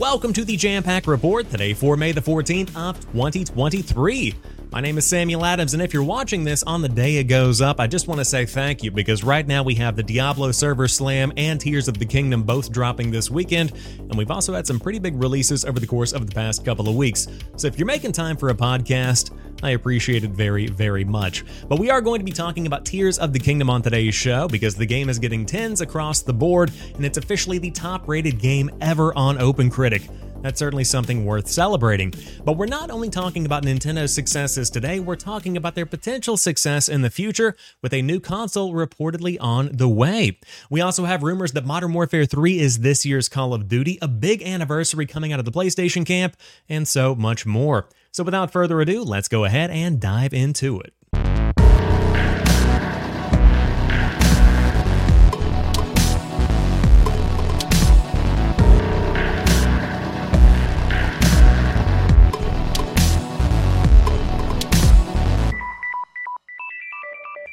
Welcome to the Jampack Report today for May the 14th of 2023. My name is Samuel Adams, and if you're watching this on the day it goes up, I just want to say thank you because right now we have the Diablo Server Slam and Tears of the Kingdom both dropping this weekend, and we've also had some pretty big releases over the course of the past couple of weeks. So if you're making time for a podcast, I appreciate it very, very much. But we are going to be talking about Tears of the Kingdom on today's show because the game is getting 10s across the board, and it's officially the top rated game ever on OpenCritic. That's certainly something worth celebrating. But we're not only talking about Nintendo's successes today, we're talking about their potential success in the future with a new console reportedly on the way. We also have rumors that Modern Warfare 3 is this year's Call of Duty, a big anniversary coming out of the PlayStation camp, and so much more. So without further ado, let's go ahead and dive into it.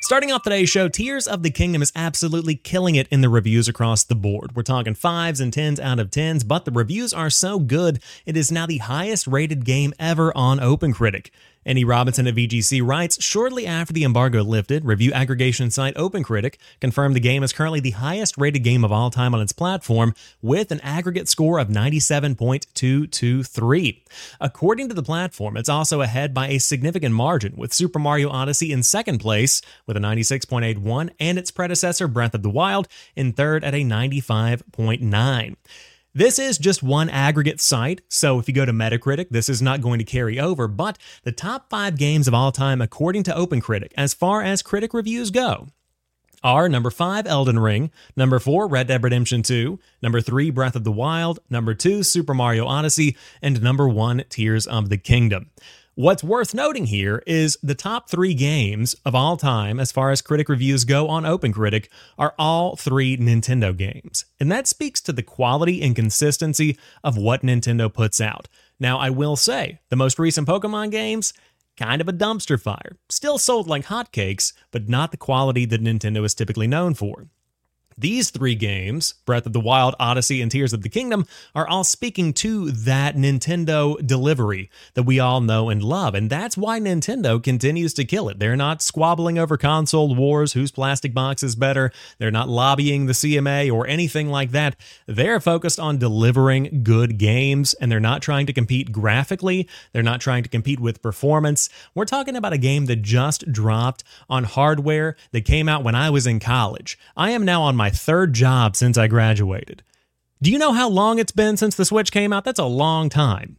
Starting off today's show, Tears of the Kingdom is absolutely killing it in the reviews across the board. We're talking 5s and 10s out of 10s, but the reviews are so good, it is now the highest rated game ever on OpenCritic. Andy Robinson of VGC writes Shortly after the embargo lifted, review aggregation site OpenCritic confirmed the game is currently the highest rated game of all time on its platform with an aggregate score of 97.223. According to the platform, it's also ahead by a significant margin, with Super Mario Odyssey in second place with a 96.81 and its predecessor Breath of the Wild in third at a 95.9. This is just one aggregate site, so if you go to Metacritic, this is not going to carry over, but the top five games of all time according to OpenCritic, as far as critic reviews go, are number 5 Elden Ring, number 4 Red Dead Redemption 2, number 3 Breath of the Wild, number 2 Super Mario Odyssey, and number 1 Tears of the Kingdom. What's worth noting here is the top three games of all time, as far as critic reviews go on OpenCritic, are all three Nintendo games. And that speaks to the quality and consistency of what Nintendo puts out. Now, I will say, the most recent Pokemon games, kind of a dumpster fire. Still sold like hotcakes, but not the quality that Nintendo is typically known for. These three games, Breath of the Wild, Odyssey, and Tears of the Kingdom, are all speaking to that Nintendo delivery that we all know and love. And that's why Nintendo continues to kill it. They're not squabbling over console wars, whose plastic box is better. They're not lobbying the CMA or anything like that. They're focused on delivering good games, and they're not trying to compete graphically. They're not trying to compete with performance. We're talking about a game that just dropped on hardware that came out when I was in college. I am now on my my third job since I graduated. Do you know how long it's been since the Switch came out? That's a long time.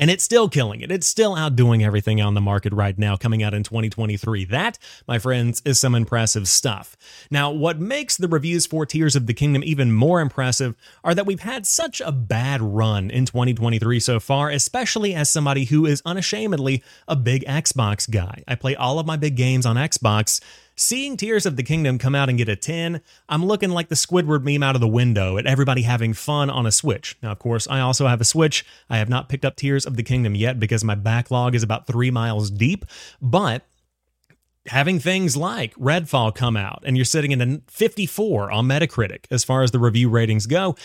And it's still killing it. It's still outdoing everything on the market right now, coming out in 2023. That, my friends, is some impressive stuff. Now, what makes the reviews for Tears of the Kingdom even more impressive are that we've had such a bad run in 2023 so far, especially as somebody who is unashamedly a big Xbox guy. I play all of my big games on Xbox. Seeing Tears of the Kingdom come out and get a 10, I'm looking like the Squidward meme out of the window at everybody having fun on a Switch. Now, of course, I also have a Switch. I have not picked up Tears of the Kingdom yet because my backlog is about three miles deep, but having things like Redfall come out and you're sitting in a 54 on Metacritic as far as the review ratings go,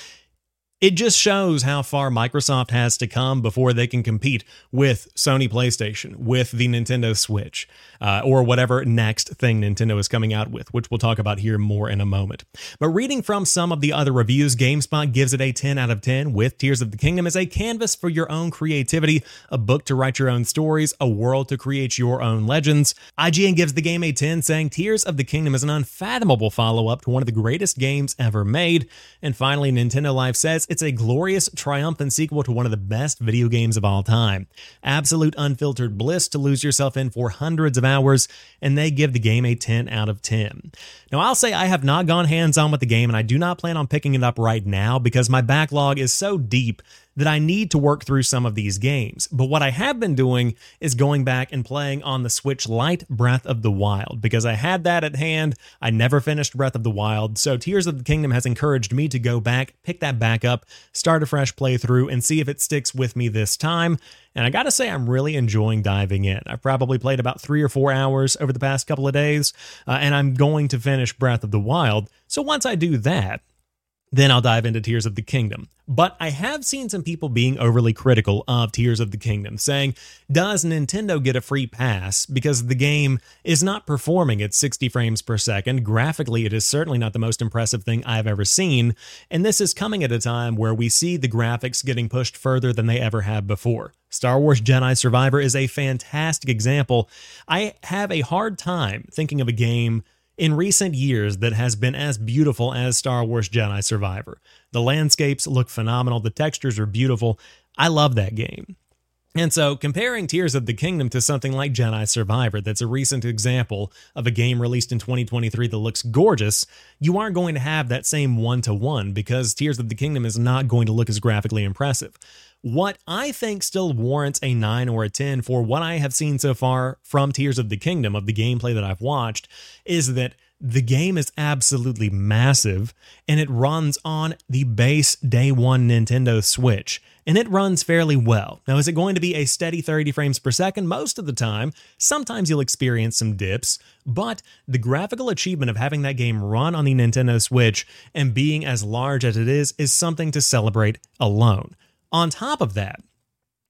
it just shows how far Microsoft has to come before they can compete with Sony PlayStation, with the Nintendo Switch, uh, or whatever next thing Nintendo is coming out with, which we'll talk about here more in a moment. But reading from some of the other reviews, GameSpot gives it a 10 out of 10 with Tears of the Kingdom as a canvas for your own creativity, a book to write your own stories, a world to create your own legends. IGN gives the game a 10, saying Tears of the Kingdom is an unfathomable follow up to one of the greatest games ever made. And finally, Nintendo Life says it's a glorious, triumphant sequel to one of the best video games of all time. Absolute unfiltered bliss to lose yourself in for hundreds of hours, and they give the game a 10 out of 10. Now, I'll say I have not gone hands on with the game, and I do not plan on picking it up right now because my backlog is so deep that I need to work through some of these games. But what I have been doing is going back and playing on the Switch Lite Breath of the Wild because I had that at hand. I never finished Breath of the Wild, so Tears of the Kingdom has encouraged me to go back, pick that back up, start a fresh playthrough, and see if it sticks with me this time. And I gotta say, I'm really enjoying diving in. I've probably played about three or four hours over the past couple of days, uh, and I'm going to finish Breath of the Wild. So once I do that, then I'll dive into Tears of the Kingdom. But I have seen some people being overly critical of Tears of the Kingdom, saying, Does Nintendo get a free pass because the game is not performing at 60 frames per second? Graphically, it is certainly not the most impressive thing I've ever seen, and this is coming at a time where we see the graphics getting pushed further than they ever have before. Star Wars Jedi Survivor is a fantastic example. I have a hard time thinking of a game in recent years that has been as beautiful as Star Wars Jedi Survivor. The landscapes look phenomenal, the textures are beautiful. I love that game. And so, comparing Tears of the Kingdom to something like Jedi Survivor, that's a recent example of a game released in 2023 that looks gorgeous, you aren't going to have that same one to one because Tears of the Kingdom is not going to look as graphically impressive. What I think still warrants a 9 or a 10 for what I have seen so far from Tears of the Kingdom, of the gameplay that I've watched, is that the game is absolutely massive and it runs on the base day one Nintendo Switch. And it runs fairly well. Now, is it going to be a steady 30 frames per second? Most of the time. Sometimes you'll experience some dips, but the graphical achievement of having that game run on the Nintendo Switch and being as large as it is is something to celebrate alone. On top of that,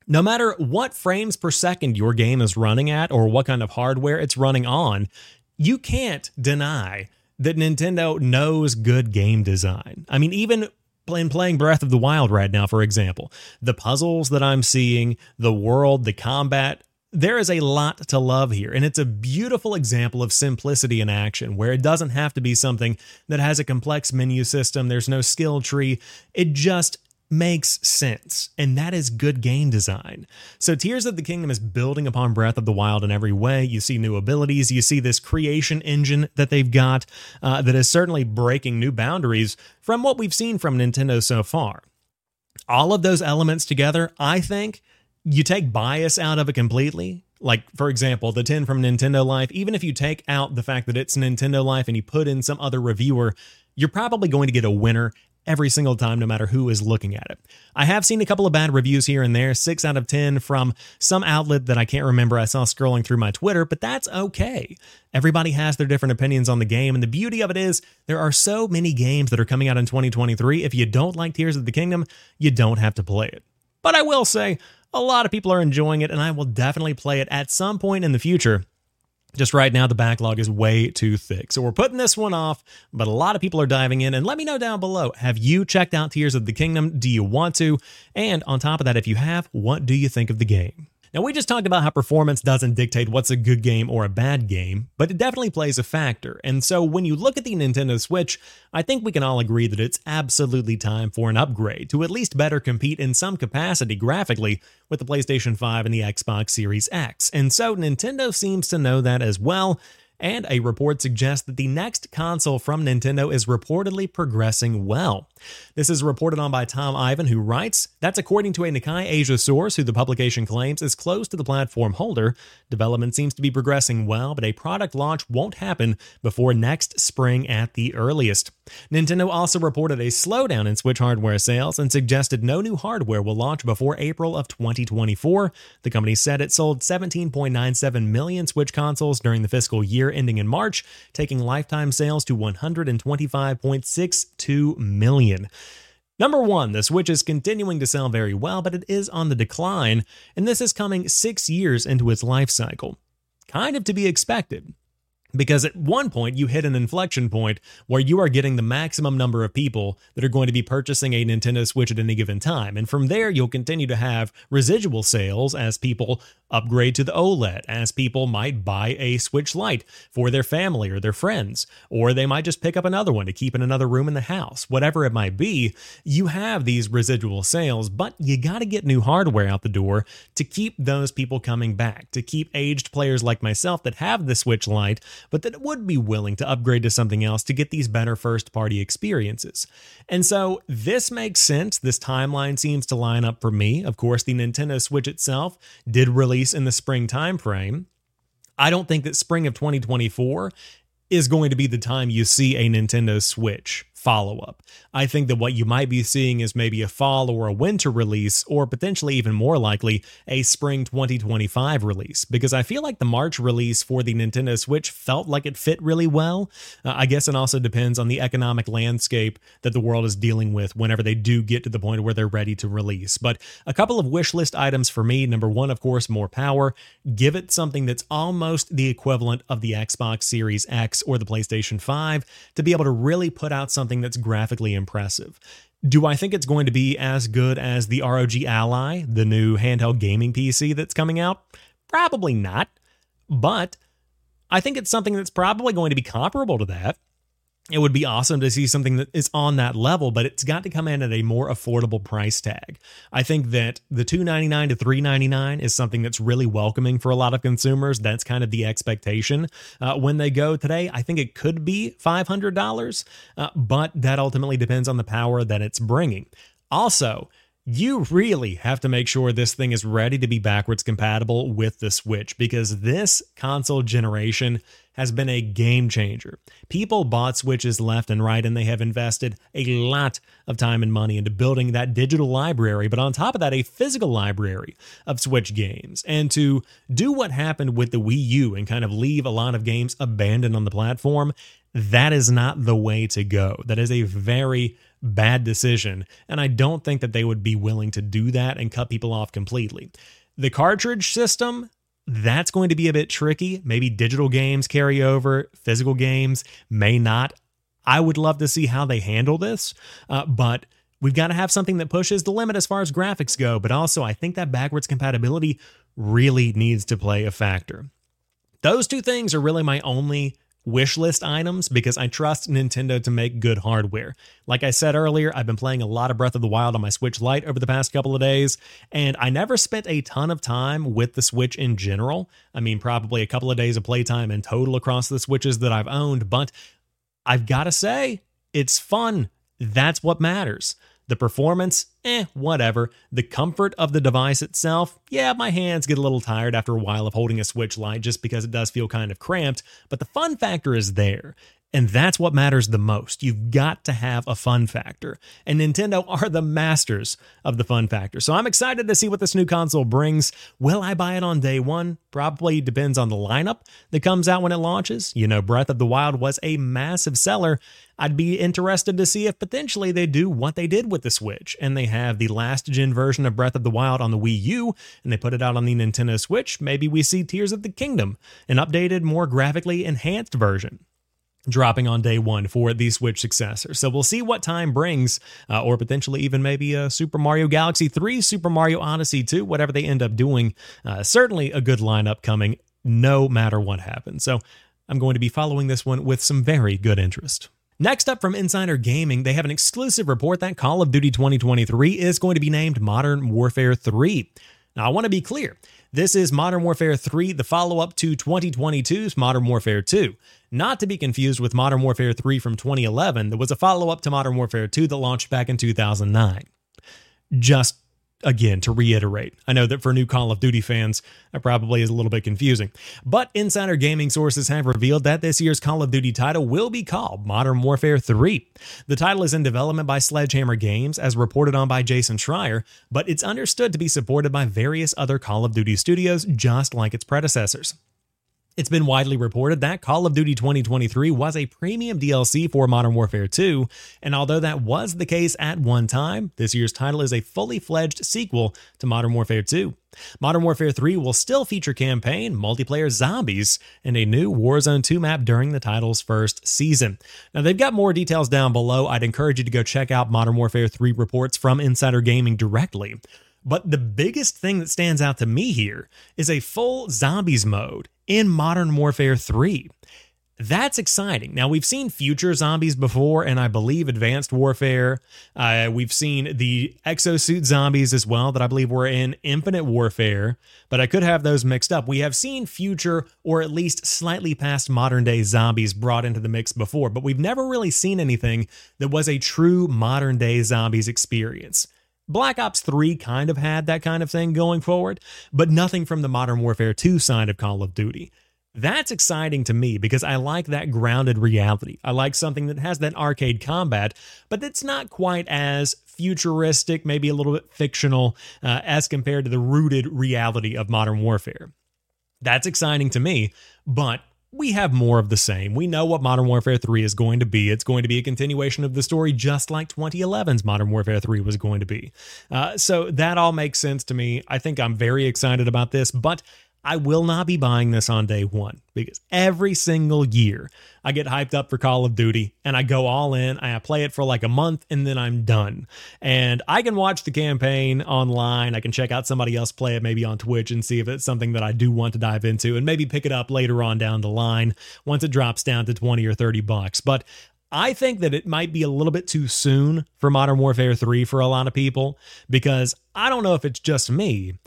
no matter what frames per second your game is running at or what kind of hardware it's running on, you can't deny that Nintendo knows good game design. I mean, even in playing Breath of the Wild right now, for example, the puzzles that I'm seeing, the world, the combat, there is a lot to love here, and it's a beautiful example of simplicity in action where it doesn't have to be something that has a complex menu system, there's no skill tree. It just makes sense, and that is good game design. So, Tears of the Kingdom is building upon Breath of the Wild in every way. You see new abilities, you see this creation engine that they've got uh, that is certainly breaking new boundaries from what we've seen from Nintendo so far. All of those elements together, I think, you take bias out of it completely. Like, for example, the 10 from Nintendo Life, even if you take out the fact that it's Nintendo Life and you put in some other reviewer, you're probably going to get a winner every single time, no matter who is looking at it. I have seen a couple of bad reviews here and there, 6 out of 10 from some outlet that I can't remember I saw scrolling through my Twitter, but that's okay. Everybody has their different opinions on the game, and the beauty of it is there are so many games that are coming out in 2023. If you don't like Tears of the Kingdom, you don't have to play it. But I will say, a lot of people are enjoying it, and I will definitely play it at some point in the future. Just right now, the backlog is way too thick. So we're putting this one off, but a lot of people are diving in. And let me know down below have you checked out Tears of the Kingdom? Do you want to? And on top of that, if you have, what do you think of the game? Now, we just talked about how performance doesn't dictate what's a good game or a bad game, but it definitely plays a factor. And so when you look at the Nintendo Switch, I think we can all agree that it's absolutely time for an upgrade to at least better compete in some capacity graphically with the PlayStation 5 and the Xbox Series X. And so Nintendo seems to know that as well and a report suggests that the next console from Nintendo is reportedly progressing well. This is reported on by Tom Ivan, who writes That's according to a Nikkei Asia source, who the publication claims is close to the platform holder. Development seems to be progressing well, but a product launch won't happen before next spring at the earliest. Nintendo also reported a slowdown in Switch hardware sales and suggested no new hardware will launch before April of 2024. The company said it sold 17.97 million Switch consoles during the fiscal year ending in March, taking lifetime sales to 125.62 million. Number one, the Switch is continuing to sell very well, but it is on the decline, and this is coming six years into its life cycle. Kind of to be expected. Because at one point, you hit an inflection point where you are getting the maximum number of people that are going to be purchasing a Nintendo Switch at any given time. And from there, you'll continue to have residual sales as people upgrade to the OLED, as people might buy a Switch Lite for their family or their friends, or they might just pick up another one to keep in another room in the house. Whatever it might be, you have these residual sales, but you got to get new hardware out the door to keep those people coming back, to keep aged players like myself that have the Switch Lite but that it would be willing to upgrade to something else to get these better first party experiences. And so this makes sense. This timeline seems to line up for me. Of course, the Nintendo Switch itself did release in the spring timeframe. I don't think that spring of 2024 is going to be the time you see a Nintendo Switch follow up. I think that what you might be seeing is maybe a fall or a winter release, or potentially even more likely, a spring 2025 release, because I feel like the March release for the Nintendo Switch felt like it fit really well. Uh, I guess it also depends on the economic landscape that the world is dealing with whenever they do get to the point where they're ready to release. But a couple of wish list items for me number one, of course, more power. Give it something that's almost the equivalent of the Xbox Series X or the PlayStation 5 to be able to really put out something that's graphically impressive. Do I think it's going to be as good as the ROG Ally, the new handheld gaming PC that's coming out? Probably not. But I think it's something that's probably going to be comparable to that it would be awesome to see something that is on that level, but it's got to come in at a more affordable price tag. I think that the 299 to 399 is something that's really welcoming for a lot of consumers. That's kind of the expectation. Uh, when they go today, I think it could be $500, uh, but that ultimately depends on the power that it's bringing. Also, you really have to make sure this thing is ready to be backwards compatible with the Switch because this console generation has been a game changer. People bought Switches left and right, and they have invested a lot of time and money into building that digital library, but on top of that, a physical library of Switch games. And to do what happened with the Wii U and kind of leave a lot of games abandoned on the platform, that is not the way to go. That is a very bad decision. And I don't think that they would be willing to do that and cut people off completely. The cartridge system, that's going to be a bit tricky. Maybe digital games carry over, physical games may not. I would love to see how they handle this, uh, but we've got to have something that pushes the limit as far as graphics go. But also, I think that backwards compatibility really needs to play a factor. Those two things are really my only wish list items because I trust Nintendo to make good hardware. Like I said earlier, I've been playing a lot of Breath of the Wild on my Switch Lite over the past couple of days, and I never spent a ton of time with the Switch in general. I mean, probably a couple of days of playtime in total across the Switches that I've owned, but I've got to say, it's fun. That's what matters. The performance, eh, whatever. The comfort of the device itself, yeah, my hands get a little tired after a while of holding a Switch Lite just because it does feel kind of cramped, but the fun factor is there. And that's what matters the most. You've got to have a fun factor. And Nintendo are the masters of the fun factor. So I'm excited to see what this new console brings. Will I buy it on day one? Probably depends on the lineup that comes out when it launches. You know, Breath of the Wild was a massive seller. I'd be interested to see if potentially they do what they did with the Switch and they have the last gen version of Breath of the Wild on the Wii U and they put it out on the Nintendo Switch. Maybe we see Tears of the Kingdom, an updated, more graphically enhanced version dropping on day one for the Switch successor. So we'll see what time brings, uh, or potentially even maybe a Super Mario Galaxy 3, Super Mario Odyssey 2, whatever they end up doing. Uh, certainly a good lineup coming no matter what happens. So I'm going to be following this one with some very good interest. Next up from Insider Gaming, they have an exclusive report that Call of Duty 2023 is going to be named Modern Warfare 3. Now, I want to be clear. This is Modern Warfare 3, the follow up to 2022's Modern Warfare 2. Not to be confused with Modern Warfare 3 from 2011, that was a follow up to Modern Warfare 2 that launched back in 2009. Just again, to reiterate, I know that for new Call of Duty fans, that probably is a little bit confusing. But insider gaming sources have revealed that this year's Call of Duty title will be called Modern Warfare 3. The title is in development by Sledgehammer Games, as reported on by Jason Schreier, but it's understood to be supported by various other Call of Duty studios, just like its predecessors. It's been widely reported that Call of Duty 2023 was a premium DLC for Modern Warfare 2, and although that was the case at one time, this year's title is a fully fledged sequel to Modern Warfare 2. Modern Warfare 3 will still feature campaign, multiplayer zombies, and a new Warzone 2 map during the title's first season. Now, they've got more details down below. I'd encourage you to go check out Modern Warfare 3 reports from Insider Gaming directly. But the biggest thing that stands out to me here is a full zombies mode in Modern Warfare 3. That's exciting. Now, we've seen future zombies before, and I believe Advanced Warfare. Uh, we've seen the exosuit zombies as well, that I believe were in Infinite Warfare, but I could have those mixed up. We have seen future, or at least slightly past modern day zombies brought into the mix before, but we've never really seen anything that was a true modern day zombies experience. Black Ops 3 kind of had that kind of thing going forward, but nothing from the Modern Warfare 2 side of Call of Duty. That's exciting to me because I like that grounded reality. I like something that has that arcade combat, but that's not quite as futuristic, maybe a little bit fictional uh, as compared to the rooted reality of modern warfare. That's exciting to me, but we have more of the same. We know what Modern Warfare 3 is going to be. It's going to be a continuation of the story, just like 2011's Modern Warfare 3 was going to be. Uh, so that all makes sense to me. I think I'm very excited about this, but I will not be buying this on day one because every single year I get hyped up for Call of Duty and I go all in. I play it for like a month and then I'm done. And I can watch the campaign online. I can check out somebody else play it maybe on Twitch and see if it's something that I do want to dive into and maybe pick it up later on down the line once it drops down to 20 or 30 bucks. But I think that it might be a little bit too soon for Modern Warfare 3 for a lot of people because I don't know if it's just me,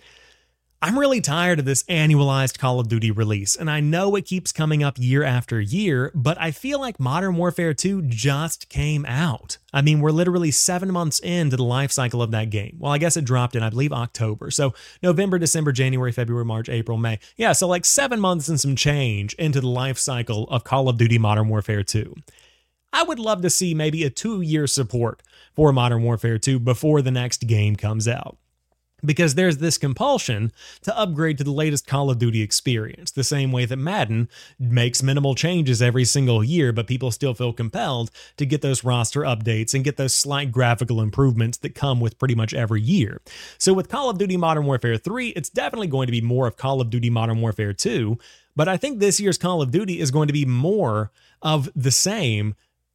I'm really tired of this annualized Call of Duty release, and I know it keeps coming up year after year, but I feel like Modern Warfare 2 just came out. I mean, we're literally seven months into the life cycle of that game. Well, I guess it dropped in, I believe, October. So November, December, January, February, March, April, May. Yeah, so like seven months and some change into the life cycle of Call of Duty Modern Warfare 2. I would love to see maybe a two year support for Modern Warfare 2 before the next game comes out because there's this compulsion to upgrade to the latest Call of Duty experience, the same way that Madden makes minimal changes every single year, but people still feel compelled to get those roster updates and get those slight graphical improvements that come with pretty much every year. So with Call of Duty Modern Warfare 3, it's definitely going to be more of Call of Duty Modern Warfare 2, but I think this year's Call of Duty is going to be more of the same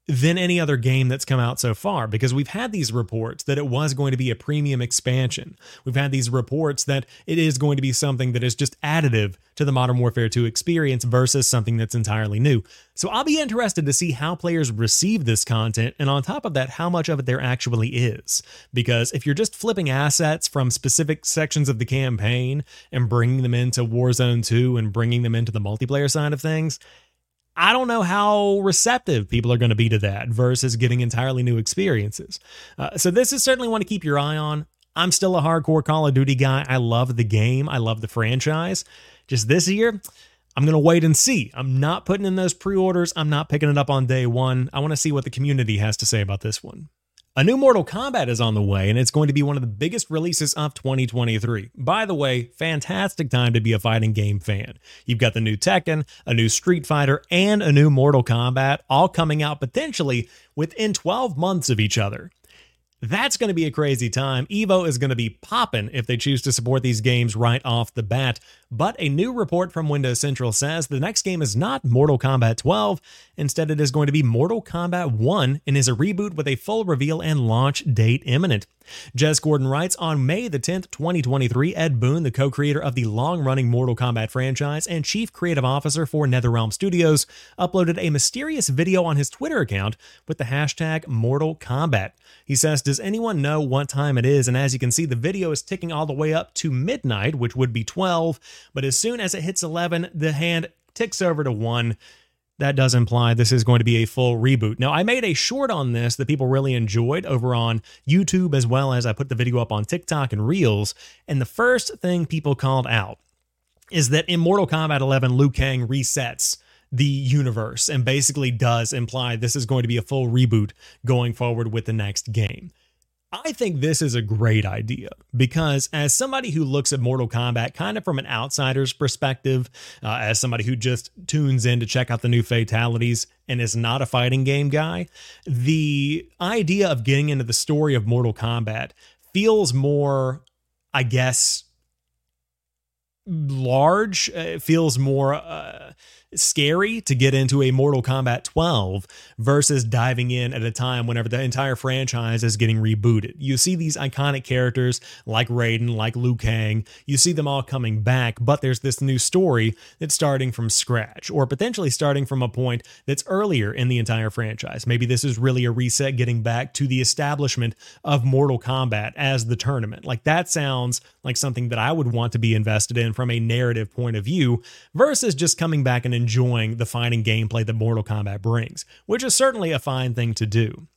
than any other game that's come out so far because we've had these reports that it was going to be a premium expansion. We've had these reports that it is going to be something that is just additive to the Modern Warfare 2 experience versus something that's entirely new. So I'll be interested to see how players receive this content and on top of that, how much of it there actually is. Because if you're just flipping assets from specific sections of the campaign and bringing them into Warzone 2 and bringing them into the multiplayer side of things, I don't know how receptive people are going to be to that versus getting entirely new experiences. Uh, so, this is certainly one to keep your eye on. I'm still a hardcore Call of Duty guy. I love the game, I love the franchise. Just this year, I'm going to wait and see. I'm not putting in those pre orders, I'm not picking it up on day one. I want to see what the community has to say about this one. A new Mortal Kombat is on the way, and it's going to be one of the biggest releases of 2023. By the way, fantastic time to be a fighting game fan. You've got the new Tekken, a new Street Fighter, and a new Mortal Kombat, all coming out potentially within 12 months of each other. That's going to be a crazy time. Evo is going to be popping if they choose to support these games right off the bat. But a new report from Windows Central says the next game is not Mortal Kombat 12. Instead, it is going to be Mortal Kombat 1 and is a reboot with a full reveal and launch date imminent. Jez Corden writes On May the 10th, 2023, Ed Boon, the co creator of the long running Mortal Kombat franchise and chief creative officer for NetherRealm Studios, uploaded a mysterious video on his Twitter account with the hashtag Mortal Kombat. He says, Does anyone know what time it is? And as you can see, the video is ticking all the way up to midnight, which would be 12. But as soon as it hits 11, the hand ticks over to 1 that does imply this is going to be a full reboot. Now, I made a short on this that people really enjoyed over on YouTube as well as I put the video up on TikTok and Reels. And the first thing people called out is that in Mortal Kombat 11, Liu Kang resets the universe and basically does imply this is going to be a full reboot going forward with the next game. I think this is a great idea because, as somebody who looks at Mortal Kombat kind of from an outsider's perspective, uh, as somebody who just tunes in to check out the new fatalities and is not a fighting game guy, the idea of getting into the story of Mortal Kombat feels more, I guess, large. Uh, it feels more. Uh, scary to get into a Mortal Kombat 12 versus diving in at a time whenever the entire franchise is getting rebooted. You see these iconic characters like Raiden, like Liu Kang, you see them all coming back, but there's this new story that's starting from scratch or potentially starting from a point that's earlier in the entire franchise. Maybe this is really a reset getting back to the establishment of Mortal Kombat as the tournament. Like that sounds like something that I would want to be invested in from a narrative point of view versus just coming back and enjoying the fighting gameplay that Mortal Kombat brings, which is certainly a fine thing to do.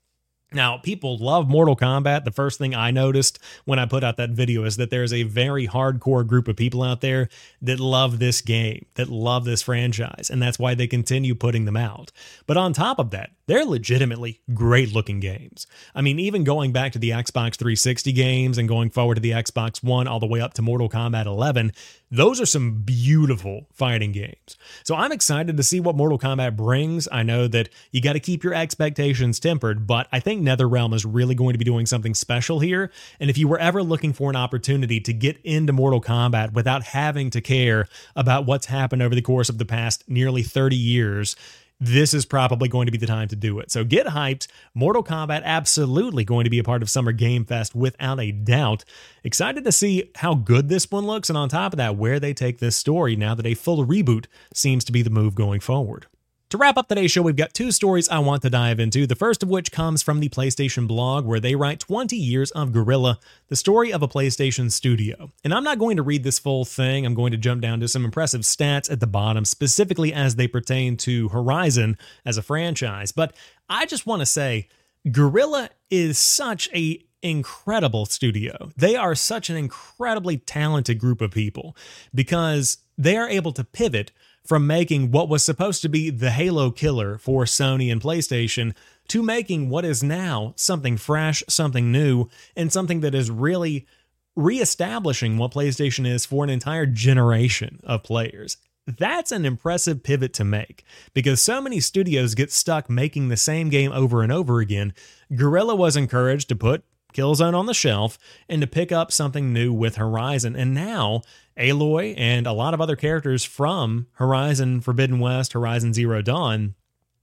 Now, people love Mortal Kombat. The first thing I noticed when I put out that video is that there's a very hardcore group of people out there that love this game, that love this franchise, and that's why they continue putting them out. But on top of that, they're legitimately great looking games. I mean, even going back to the Xbox 360 games and going forward to the Xbox One all the way up to Mortal Kombat 11, those are some beautiful fighting games. So I'm excited to see what Mortal Kombat brings. I know that you got to keep your expectations tempered, but I think NetherRealm is really going to be doing something special here. And if you were ever looking for an opportunity to get into Mortal Kombat without having to care about what's happened over the course of the past nearly 30 years, this is probably going to be the time to do it. So get hyped. Mortal Kombat absolutely going to be a part of Summer Game Fest without a doubt. Excited to see how good this one looks, and on top of that, where they take this story now that a full reboot seems to be the move going forward. To wrap up today's show, we've got two stories I want to dive into. The first of which comes from the PlayStation blog, where they write 20 years of Guerrilla, the story of a PlayStation studio. And I'm not going to read this full thing, I'm going to jump down to some impressive stats at the bottom, specifically as they pertain to Horizon as a franchise. But I just want to say, Guerrilla is such a incredible studio. They are such an incredibly talented group of people because they are able to pivot from making what was supposed to be the Halo killer for Sony and PlayStation to making what is now something fresh, something new, and something that is really reestablishing what PlayStation is for an entire generation of players. That's an impressive pivot to make because so many studios get stuck making the same game over and over again. Guerrilla was encouraged to put Killzone on the shelf and to pick up something new with Horizon. And now Aloy and a lot of other characters from Horizon Forbidden West, Horizon Zero Dawn,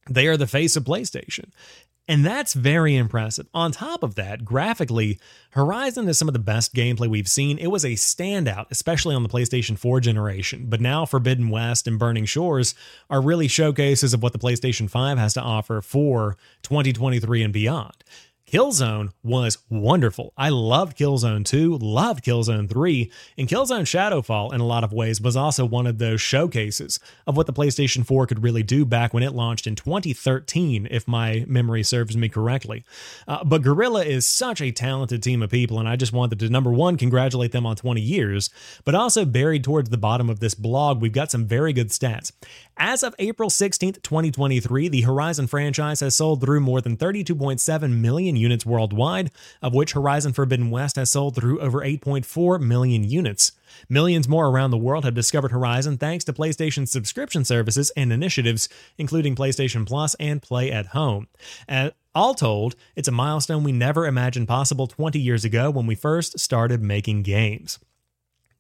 they are the face of PlayStation. And that's very impressive. On top of that, graphically, Horizon is some of the best gameplay we've seen. It was a standout, especially on the PlayStation 4 generation. But now Forbidden West and Burning Shores are really showcases of what the PlayStation 5 has to offer for 2023 and beyond. Killzone was wonderful. I loved Killzone 2, loved Killzone 3, and Killzone Shadowfall in a lot of ways was also one of those showcases of what the PlayStation 4 could really do back when it launched in 2013, if my memory serves me correctly. Uh, but Guerrilla is such a talented team of people, and I just wanted to, number one, congratulate them on 20 years, but also buried towards the bottom of this blog, we've got some very good stats. As of April 16th, 2023, the Horizon franchise has sold through more than 32.7 million units worldwide, of which Horizon Forbidden West has sold through over 8.4 million units. Millions more around the world have discovered Horizon thanks to PlayStation's subscription services and initiatives, including PlayStation Plus and Play at Home. all told, it's a milestone we never imagined possible 20 years ago when we first started making games.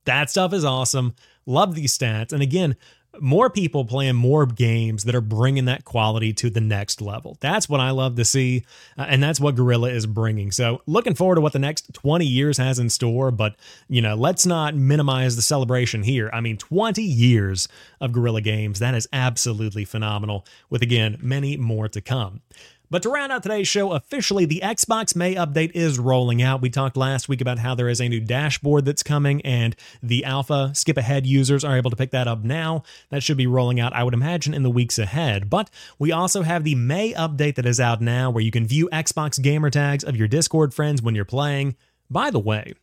That stuff is awesome. Love these stats. And again, more people playing more games that are bringing that quality to the next level. That's what I love to see, uh, and that's what Guerrilla is bringing. So, looking forward to what the next 20 years has in store, but you know, let's not minimize the celebration here. I mean, 20 years of Guerrilla games, that is absolutely phenomenal, with again, many more to come. But to round out today's show, officially, the Xbox May update is rolling out. We talked last week about how there is a new dashboard that's coming, and the alpha skip ahead users are able to pick that up now. That should be rolling out, I would imagine, in the weeks ahead. But we also have the May update that is out now, where you can view Xbox gamer tags of your Discord friends when you're playing. By the way,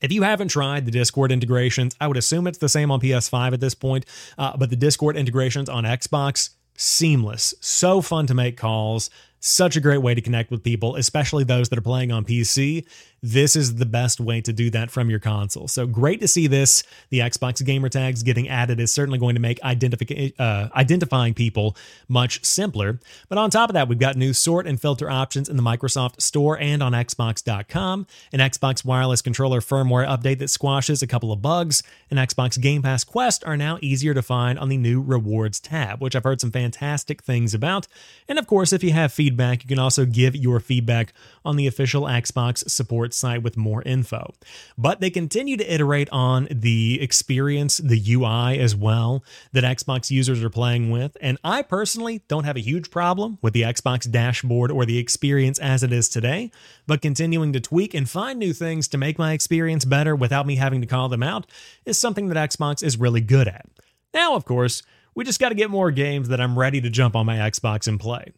if you haven't tried the Discord integrations, I would assume it's the same on PS5 at this point, uh, but the Discord integrations on Xbox, seamless. So fun to make calls. Such a great way to connect with people, especially those that are playing on PC this is the best way to do that from your console. So great to see this. The Xbox gamer tags getting added is certainly going to make identifi- uh, identifying people much simpler. But on top of that, we've got new sort and filter options in the Microsoft Store and on Xbox.com, an Xbox wireless controller firmware update that squashes a couple of bugs, and Xbox Game Pass Quest are now easier to find on the new Rewards tab, which I've heard some fantastic things about. And of course, if you have feedback, you can also give your feedback on the official Xbox support site with more info. But they continue to iterate on the experience, the UI as well, that Xbox users are playing with. And I personally don't have a huge problem with the Xbox dashboard or the experience as it is today, but continuing to tweak and find new things to make my experience better without me having to call them out is something that Xbox is really good at. Now, of course, we just got to get more games that I'm ready to jump on my Xbox and play.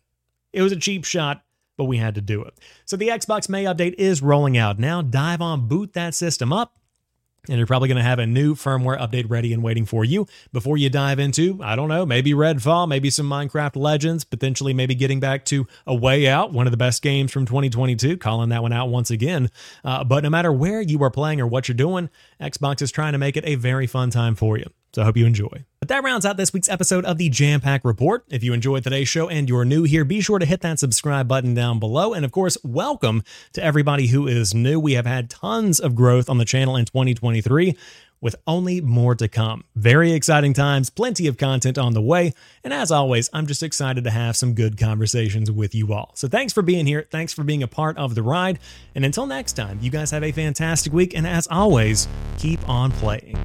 It was a cheap shot but we had to do it. So the Xbox May update is rolling out now. Dive on, boot that system up and you're probably going to have a new firmware update ready and waiting for you before you dive into, I don't know, maybe Redfall, maybe some Minecraft Legends, potentially maybe getting back to A Way Out, one of the best games from 2022, calling that one out once again. Uh, but no matter where you are playing or what you're doing, Xbox is trying to make it a very fun time for you. So I hope you enjoy. But that rounds out this week's episode of the Jampack Report. If you enjoyed today's show and you're new here, be sure to hit that subscribe button down below. And of course, welcome to everybody who is new. We have had tons of growth on the channel in 2023 with only more to come. Very exciting times, plenty of content on the way. And as always, I'm just excited to have some good conversations with you all. So thanks for being here. Thanks for being a part of the ride. And until next time, you guys have a fantastic week. And as always, keep on playing.